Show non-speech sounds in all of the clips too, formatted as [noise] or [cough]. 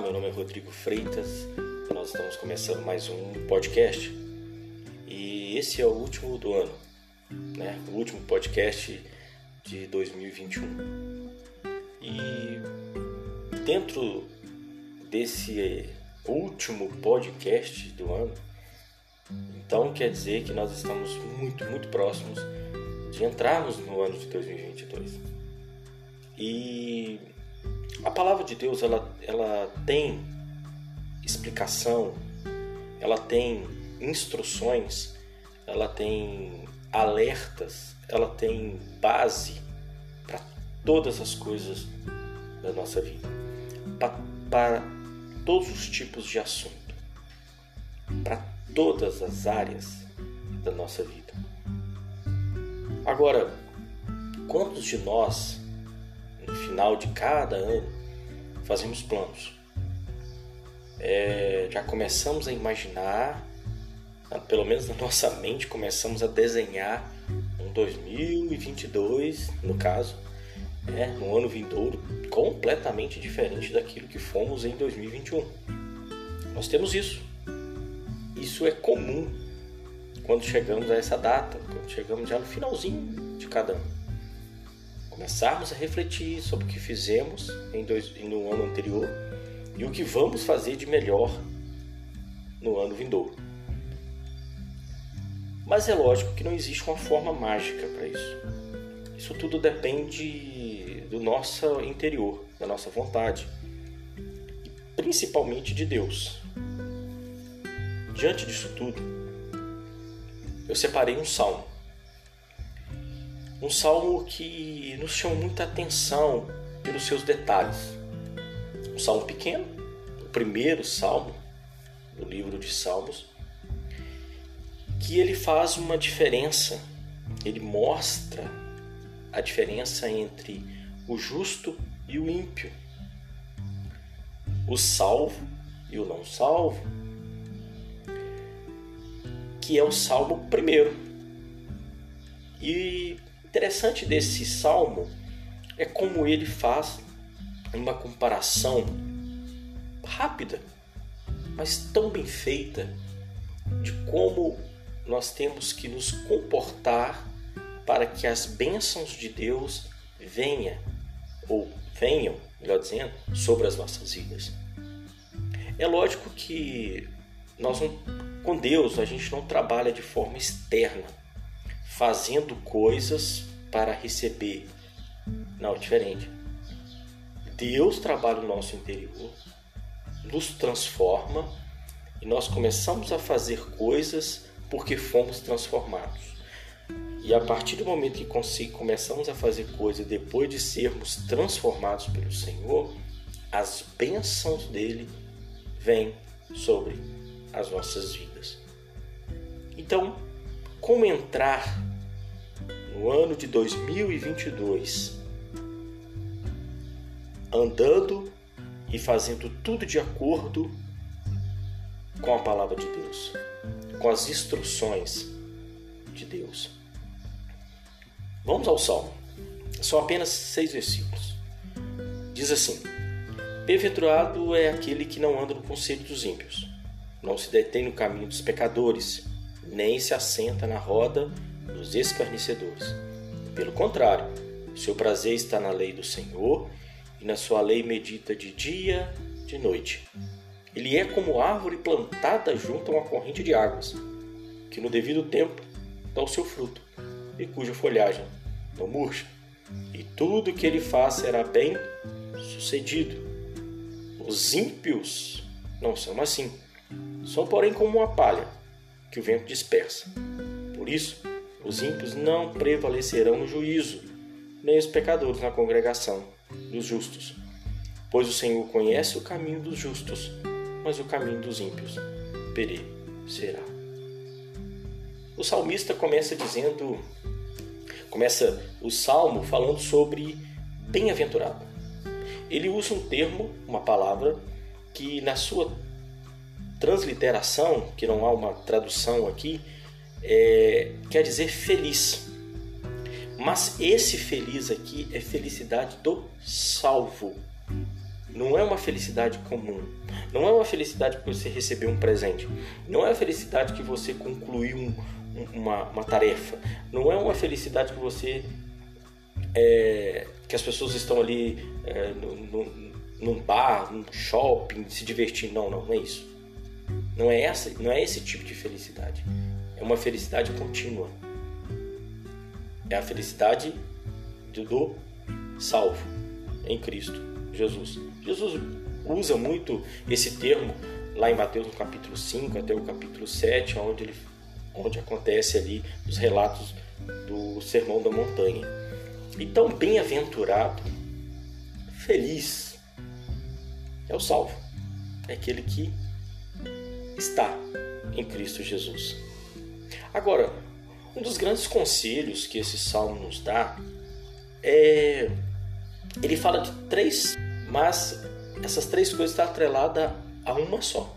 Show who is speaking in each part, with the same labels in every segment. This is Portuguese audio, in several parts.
Speaker 1: Meu nome é Rodrigo Freitas nós estamos começando mais um podcast. E esse é o último do ano, né? O último podcast de 2021. E dentro desse último podcast do ano, então quer dizer que nós estamos muito, muito próximos de entrarmos no ano de 2022. E a palavra de Deus ela, ela tem explicação, ela tem instruções, ela tem alertas, ela tem base para todas as coisas da nossa vida, para todos os tipos de assunto, para todas as áreas da nossa vida. Agora, quantos de nós, no final de cada ano, fazemos planos. É, já começamos a imaginar, pelo menos na [laughs] nossa mente, começamos a desenhar um 2022, no caso, é, no ano vindouro, completamente diferente daquilo que fomos em 2021. Nós temos isso. Isso é comum quando chegamos a essa data, quando chegamos já no finalzinho de cada ano começarmos a refletir sobre o que fizemos em dois, no ano anterior e o que vamos fazer de melhor no ano vindouro. Mas é lógico que não existe uma forma mágica para isso. Isso tudo depende do nosso interior, da nossa vontade, e principalmente de Deus. Diante disso tudo, eu separei um salmo um salmo que nos chama muita atenção pelos seus detalhes. Um salmo pequeno, o primeiro salmo do livro de Salmos, que ele faz uma diferença, ele mostra a diferença entre o justo e o ímpio, o salvo e o não salvo, que é o salmo primeiro. E interessante desse salmo é como ele faz uma comparação rápida, mas tão bem feita, de como nós temos que nos comportar para que as bênçãos de Deus venham, ou venham, melhor dizendo, sobre as nossas vidas. É lógico que nós não, com Deus a gente não trabalha de forma externa, fazendo coisas para receber. Não, diferente. Deus trabalha no nosso interior, nos transforma e nós começamos a fazer coisas porque fomos transformados. E a partir do momento que começamos a fazer coisas depois de sermos transformados pelo Senhor, as bênçãos dele vêm sobre as nossas vidas. Então, como entrar no ano de 2022, andando e fazendo tudo de acordo com a palavra de Deus, com as instruções de Deus. Vamos ao Salmo. São apenas seis versículos. Diz assim: Bem-aventurado é aquele que não anda no conselho dos ímpios, não se detém no caminho dos pecadores, nem se assenta na roda dos escarnecedores. Pelo contrário, seu prazer está na lei do Senhor e na sua lei medita de dia, de noite. Ele é como árvore plantada junto a uma corrente de águas, que no devido tempo dá o seu fruto e cuja folhagem não murcha. E tudo que ele faz será bem sucedido. Os ímpios não são assim. São, porém, como uma palha que o vento dispersa. Por isso, os ímpios não prevalecerão no juízo, nem os pecadores na congregação dos justos. Pois o Senhor conhece o caminho dos justos, mas o caminho dos ímpios perecerá. O salmista começa dizendo, começa o salmo falando sobre bem-aventurado. Ele usa um termo, uma palavra, que na sua transliteração, que não há uma tradução aqui, é, quer dizer feliz. Mas esse feliz aqui é felicidade do salvo, não é uma felicidade comum. Não é uma felicidade que você recebeu um presente. Não é a felicidade que você concluiu um, uma, uma, tarefa. Não é uma felicidade que você. É, que as pessoas estão ali é, no, no, num bar, num shopping, se divertindo. Não, não, não é isso. Não é, essa, não é esse tipo de felicidade. É uma felicidade contínua. É a felicidade do, salvo em Cristo Jesus. Jesus usa muito esse termo lá em Mateus no capítulo 5 até o capítulo 7, onde, ele, onde acontece ali os relatos do Sermão da Montanha. Então, bem-aventurado, feliz, é o salvo, é aquele que está em Cristo Jesus. Agora, um dos grandes conselhos que esse salmo nos dá é. Ele fala de três, mas essas três coisas estão atreladas a uma só.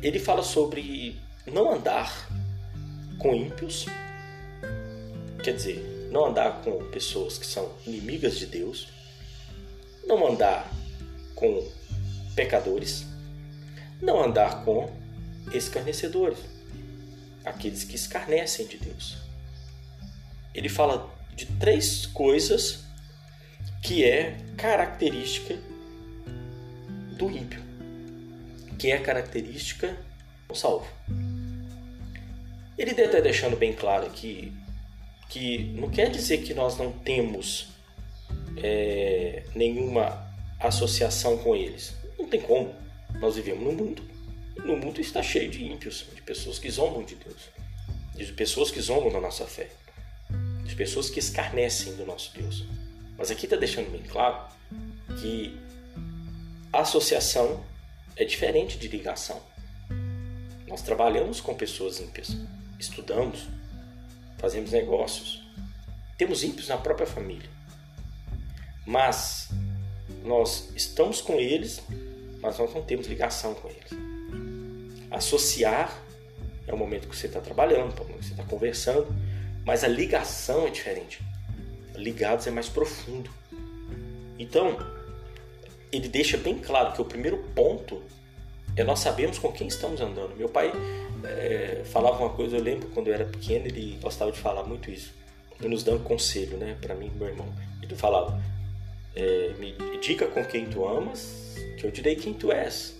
Speaker 1: Ele fala sobre não andar com ímpios, quer dizer, não andar com pessoas que são inimigas de Deus, não andar com pecadores, não andar com escarnecedores, aqueles que escarnecem de Deus. Ele fala de três coisas que é característica do ímpio, que é característica do salvo. Ele deve estar deixando bem claro aqui que não quer dizer que nós não temos é, nenhuma associação com eles. Não tem como. Nós vivemos no mundo. No mundo está cheio de ímpios, de pessoas que zombam de Deus, de pessoas que zombam da nossa fé, de pessoas que escarnecem do nosso Deus. Mas aqui está deixando bem claro que associação é diferente de ligação. Nós trabalhamos com pessoas ímpias, estudamos, fazemos negócios, temos ímpios na própria família. Mas nós estamos com eles mas nós não temos ligação com eles. Associar é o momento que você está trabalhando, é o momento que você está conversando, mas a ligação é diferente. Ligados é mais profundo. Então, ele deixa bem claro que o primeiro ponto é nós sabemos com quem estamos andando. Meu pai é, falava uma coisa, eu lembro quando eu era pequeno, ele gostava de falar muito isso, nos dando conselho, né, para mim e meu irmão. Ele falava: é, me diga com quem tu amas que eu direi quem tu és.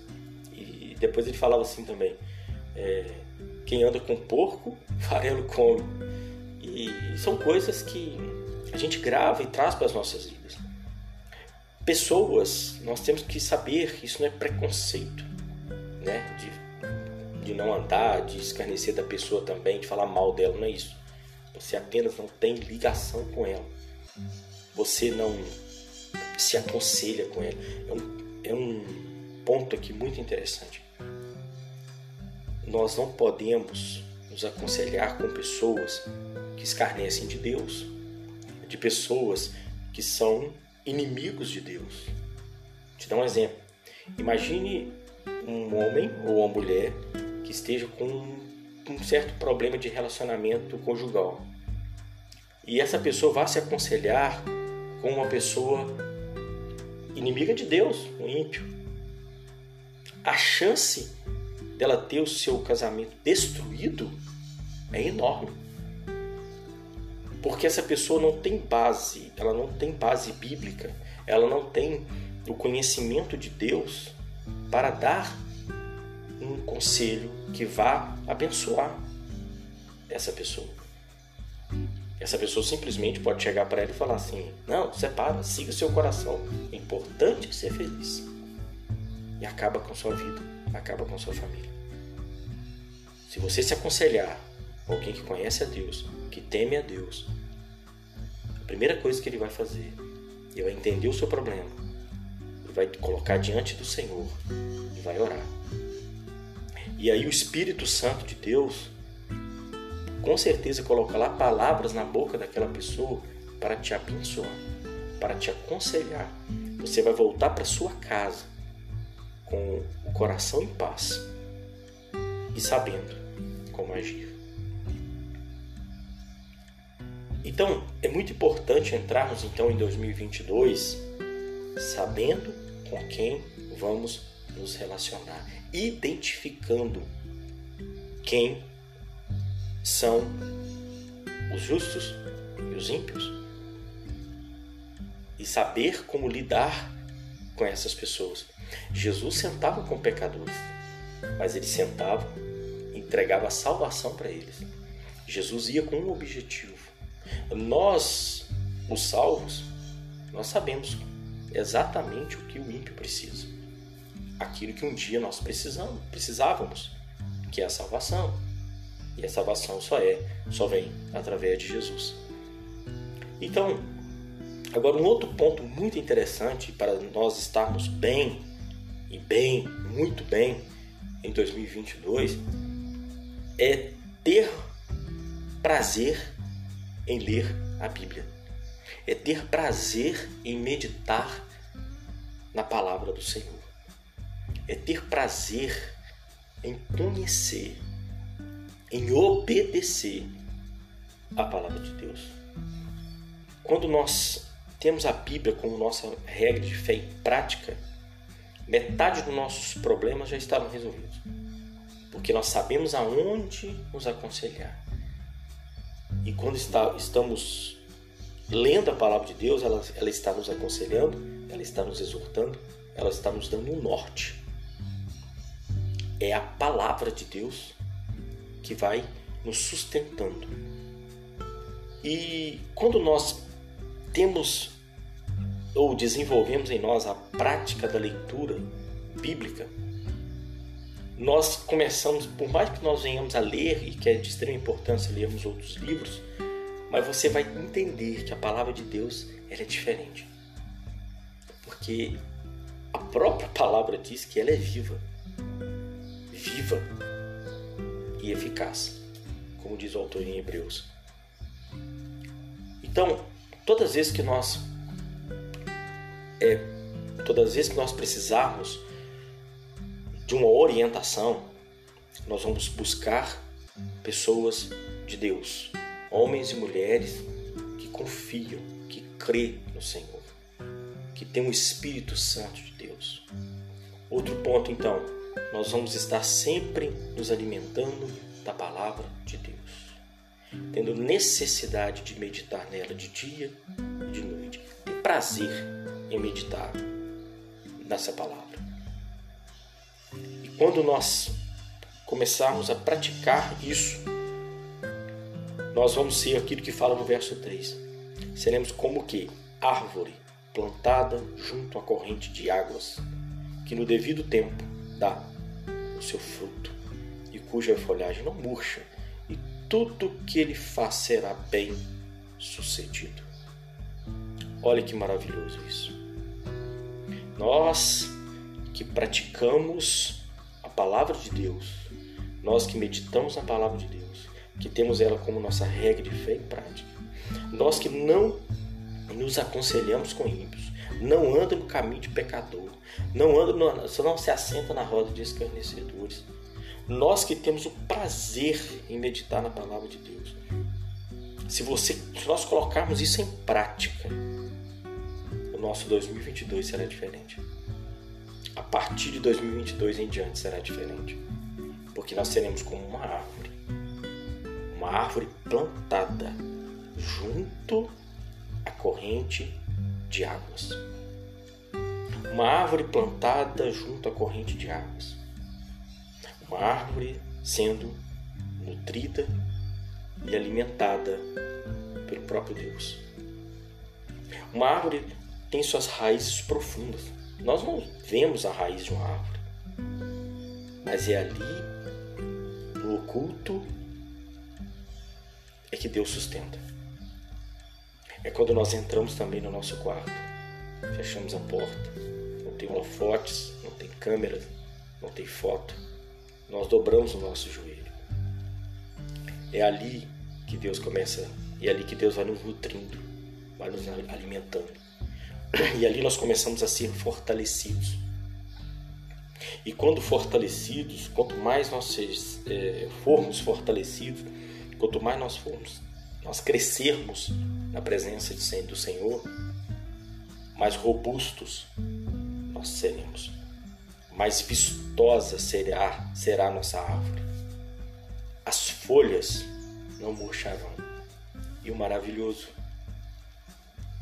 Speaker 1: Depois ele falava assim também: é, quem anda com porco, [laughs] farelo come. E são coisas que a gente grava e traz para as nossas vidas. Pessoas, nós temos que saber que isso não é preconceito, né? De, de não andar, de escarnecer da pessoa também, de falar mal dela, não é isso. Você apenas não tem ligação com ela. Você não se aconselha com ela. É um é um ponto aqui muito interessante. Nós não podemos nos aconselhar com pessoas que escarnecem de Deus, de pessoas que são inimigos de Deus. Te dar um exemplo. Imagine um homem ou uma mulher que esteja com um certo problema de relacionamento conjugal. E essa pessoa vai se aconselhar com uma pessoa inimiga de Deus, um ímpio. A chance dela ter o seu casamento destruído é enorme. Porque essa pessoa não tem base, ela não tem base bíblica, ela não tem o conhecimento de Deus para dar um conselho que vá abençoar essa pessoa. Essa pessoa simplesmente pode chegar para ela e falar assim: Não, separa, siga seu coração. É importante ser feliz. E acaba com sua vida, acaba com sua família. Se você se aconselhar alguém que conhece a Deus, que teme a Deus, a primeira coisa que ele vai fazer, ele vai entender o seu problema, ele vai colocar diante do Senhor e vai orar. E aí o Espírito Santo de Deus com certeza colocará palavras na boca daquela pessoa para te abençoar, para te aconselhar. Você vai voltar para sua casa com o coração em paz e sabendo como agir. Então, é muito importante entrarmos então em 2022 sabendo com quem vamos nos relacionar, identificando quem são os justos e os ímpios e saber como lidar com essas pessoas. Jesus sentava com pecadores, mas ele sentava e entregava salvação para eles. Jesus ia com um objetivo. Nós, os salvos, nós sabemos exatamente o que o ímpio precisa. Aquilo que um dia nós precisamos, precisávamos, que é a salvação. E a salvação só é, só vem através de Jesus. Então, agora um outro ponto muito interessante para nós estarmos bem e bem, muito bem em 2022 é ter prazer em ler a Bíblia. É ter prazer em meditar na palavra do Senhor. É ter prazer em conhecer, em obedecer a palavra de Deus. Quando nós temos a Bíblia como nossa regra de fé e prática, metade dos nossos problemas já estavam resolvidos. Porque nós sabemos aonde nos aconselhar. E quando está, estamos lendo a palavra de Deus, ela, ela está nos aconselhando, ela está nos exortando, ela está nos dando um norte. É a palavra de Deus que vai nos sustentando. E quando nós temos ou desenvolvemos em nós a prática da leitura bíblica, nós começamos, por mais que nós venhamos a ler, e que é de extrema importância lermos outros livros, mas você vai entender que a palavra de Deus ela é diferente. Porque a própria palavra diz que ela é viva. Viva e eficaz, como diz o autor em Hebreus. Então, todas as vezes que nós é, todas as vezes que nós precisarmos de uma orientação, nós vamos buscar pessoas de Deus, homens e mulheres que confiam, que crê no Senhor, que tem o Espírito Santo de Deus. Outro ponto, então, nós vamos estar sempre nos alimentando da palavra tendo necessidade de meditar nela de dia e de noite, ter prazer em meditar nessa palavra. Quando nós começarmos a praticar isso, nós vamos ser aquilo que fala no verso 3. Seremos como que árvore plantada junto à corrente de águas, que no devido tempo dá o seu fruto e cuja folhagem não murcha, e tudo que ele faz será bem sucedido. Olha que maravilhoso isso. Nós que praticamos palavra de Deus, nós que meditamos na palavra de Deus, que temos ela como nossa regra de fé e prática, nós que não nos aconselhamos com ímpios, não anda no caminho de pecador, não anda, no, não se assenta na roda de escarnecedores, nós que temos o prazer em meditar na palavra de Deus. Se você, se nós colocarmos isso em prática, o nosso 2022 será diferente a partir de 2022 em diante será diferente. Porque nós seremos como uma árvore. Uma árvore plantada junto à corrente de águas. Uma árvore plantada junto à corrente de águas. Uma árvore sendo nutrida e alimentada pelo próprio Deus. Uma árvore tem suas raízes profundas nós não vemos a raiz de uma árvore, mas é ali, no oculto, é que Deus sustenta. É quando nós entramos também no nosso quarto, fechamos a porta, não tem holofotes, não tem câmera, não tem foto, nós dobramos o nosso joelho. É ali que Deus começa, é ali que Deus vai nos nutrindo, vai nos alimentando. E ali nós começamos a ser fortalecidos. E quando fortalecidos, quanto mais nós é, formos fortalecidos, quanto mais nós formos, nós crescermos na presença do Senhor, mais robustos nós seremos. Mais vistosa será, será a nossa árvore. As folhas não murcharão. E o maravilhoso,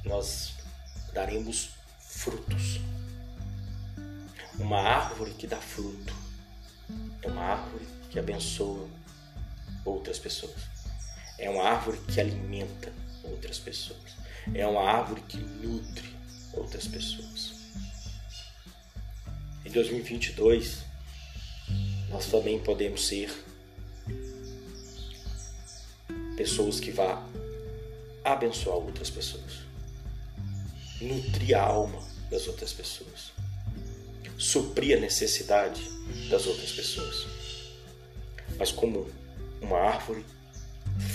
Speaker 1: nós daremos frutos. Uma árvore que dá fruto é uma árvore que abençoa outras pessoas. É uma árvore que alimenta outras pessoas. É uma árvore que nutre outras pessoas. Em 2022, nós também podemos ser pessoas que vá abençoar outras pessoas, nutrir a alma das outras pessoas, suprir a necessidade das outras pessoas. Mas como uma árvore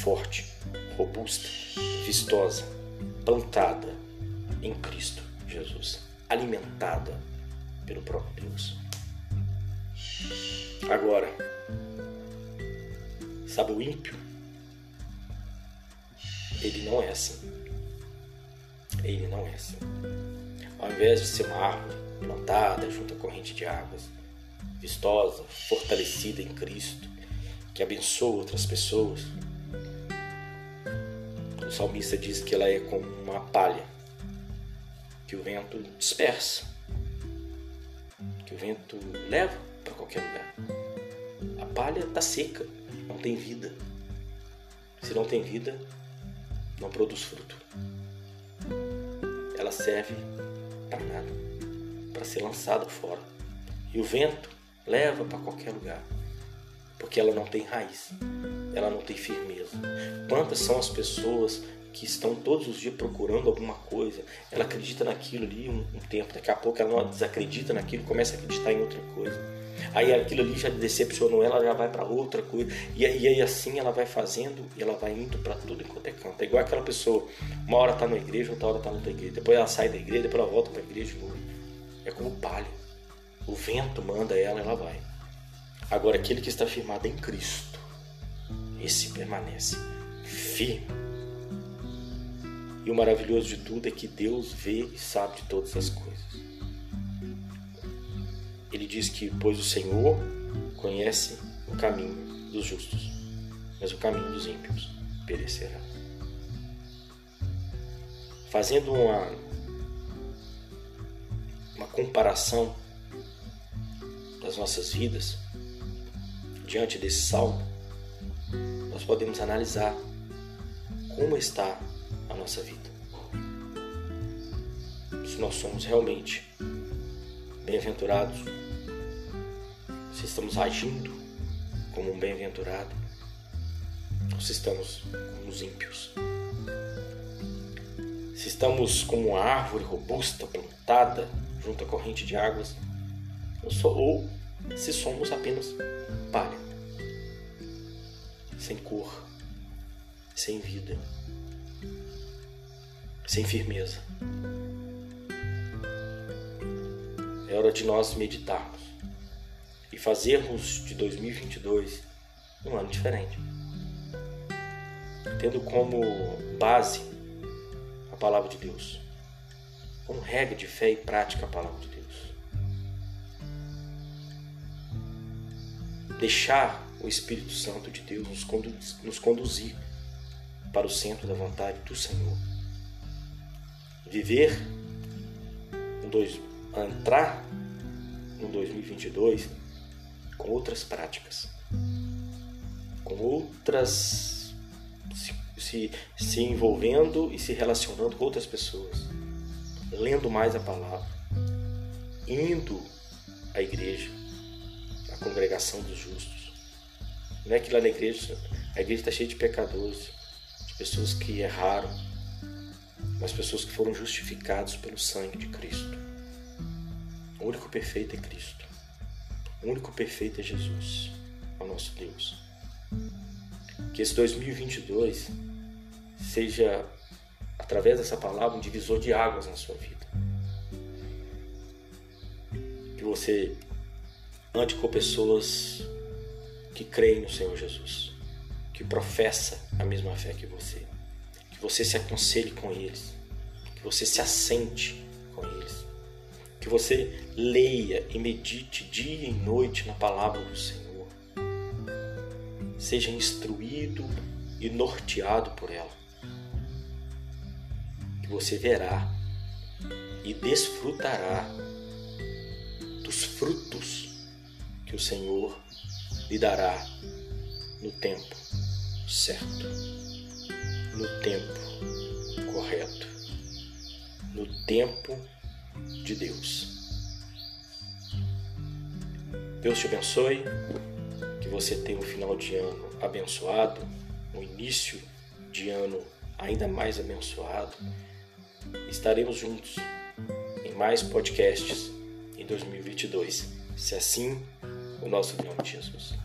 Speaker 1: forte, robusta, vistosa, plantada em Cristo Jesus, alimentada pelo próprio Deus. Agora, sabe o ímpio? Ele não é assim. Ele não é assim. Ao invés de ser uma árvore plantada junto à corrente de águas, vistosa, fortalecida em Cristo, que abençoa outras pessoas, o salmista diz que ela é como uma palha que o vento dispersa, vento leva para qualquer lugar. A palha está seca, não tem vida. Se não tem vida, não produz fruto. Ela serve para nada, para ser lançada fora. E o vento leva para qualquer lugar, porque ela não tem raiz, ela não tem firmeza. Quantas são as pessoas que estão todos os dias procurando alguma coisa, ela acredita naquilo ali um, um tempo, daqui a pouco ela desacredita naquilo, começa a acreditar em outra coisa. Aí aquilo ali já decepcionou ela, já vai para outra coisa. E aí, e aí, assim ela vai fazendo e ela vai indo para tudo enquanto é canto. É igual aquela pessoa, uma hora tá na igreja, outra hora tá na outra igreja. Depois ela sai da igreja, depois ela volta para igreja de novo. É como palha. O vento manda ela, ela vai. Agora aquele que está firmado em Cristo, esse permanece firme. E o maravilhoso de tudo é que Deus vê e sabe de todas as coisas. Ele diz que, pois o Senhor conhece o caminho dos justos, mas o caminho dos ímpios perecerá. Fazendo uma, uma comparação das nossas vidas diante desse salmo, nós podemos analisar como está nossa vida. Se nós somos realmente bem-aventurados, se estamos agindo como um bem-aventurado, ou se estamos como os ímpios. Se estamos como uma árvore robusta plantada junto à corrente de águas, ou se somos apenas palha, sem cor, sem vida, sem firmeza. É hora de nós meditarmos e fazermos de 2022 um ano diferente. Tendo como base a palavra de Deus, como regra de fé e prática a palavra de Deus. Deixar o Espírito Santo de Deus nos, conduzir, para o centro da vontade do Senhor. Viver um dois, entrar no 2022 com outras práticas, com outras se, se, se envolvendo e se relacionando com outras pessoas, lendo mais a palavra, indo à igreja, à congregação dos justos. Não é que lá na igreja, a igreja está cheia de pecadores, de pessoas que erraram, mas pessoas que foram justificados pelo sangue de Cristo. O único perfeito é Cristo. O único perfeito é Jesus, o nosso Deus. Que esse 2022 seja, através dessa palavra, um divisor de águas na sua vida. Que você ande com pessoas que creem no Senhor Jesus, que professa a mesma fé que você, que você se aconselhe com eles, que você se assente com eles Que você leia e medite dia e noite na palavra do Senhor. Seja instruído e norteado por ela. Que você verá e desfrutará dos frutos que o Senhor lhe dará no tempo certo, no tempo correto, no tempo de Deus. Deus te abençoe, que você tenha um final de ano abençoado, um início de ano ainda mais abençoado. Estaremos juntos em mais podcasts em 2022, se assim o nosso nome de Jesus.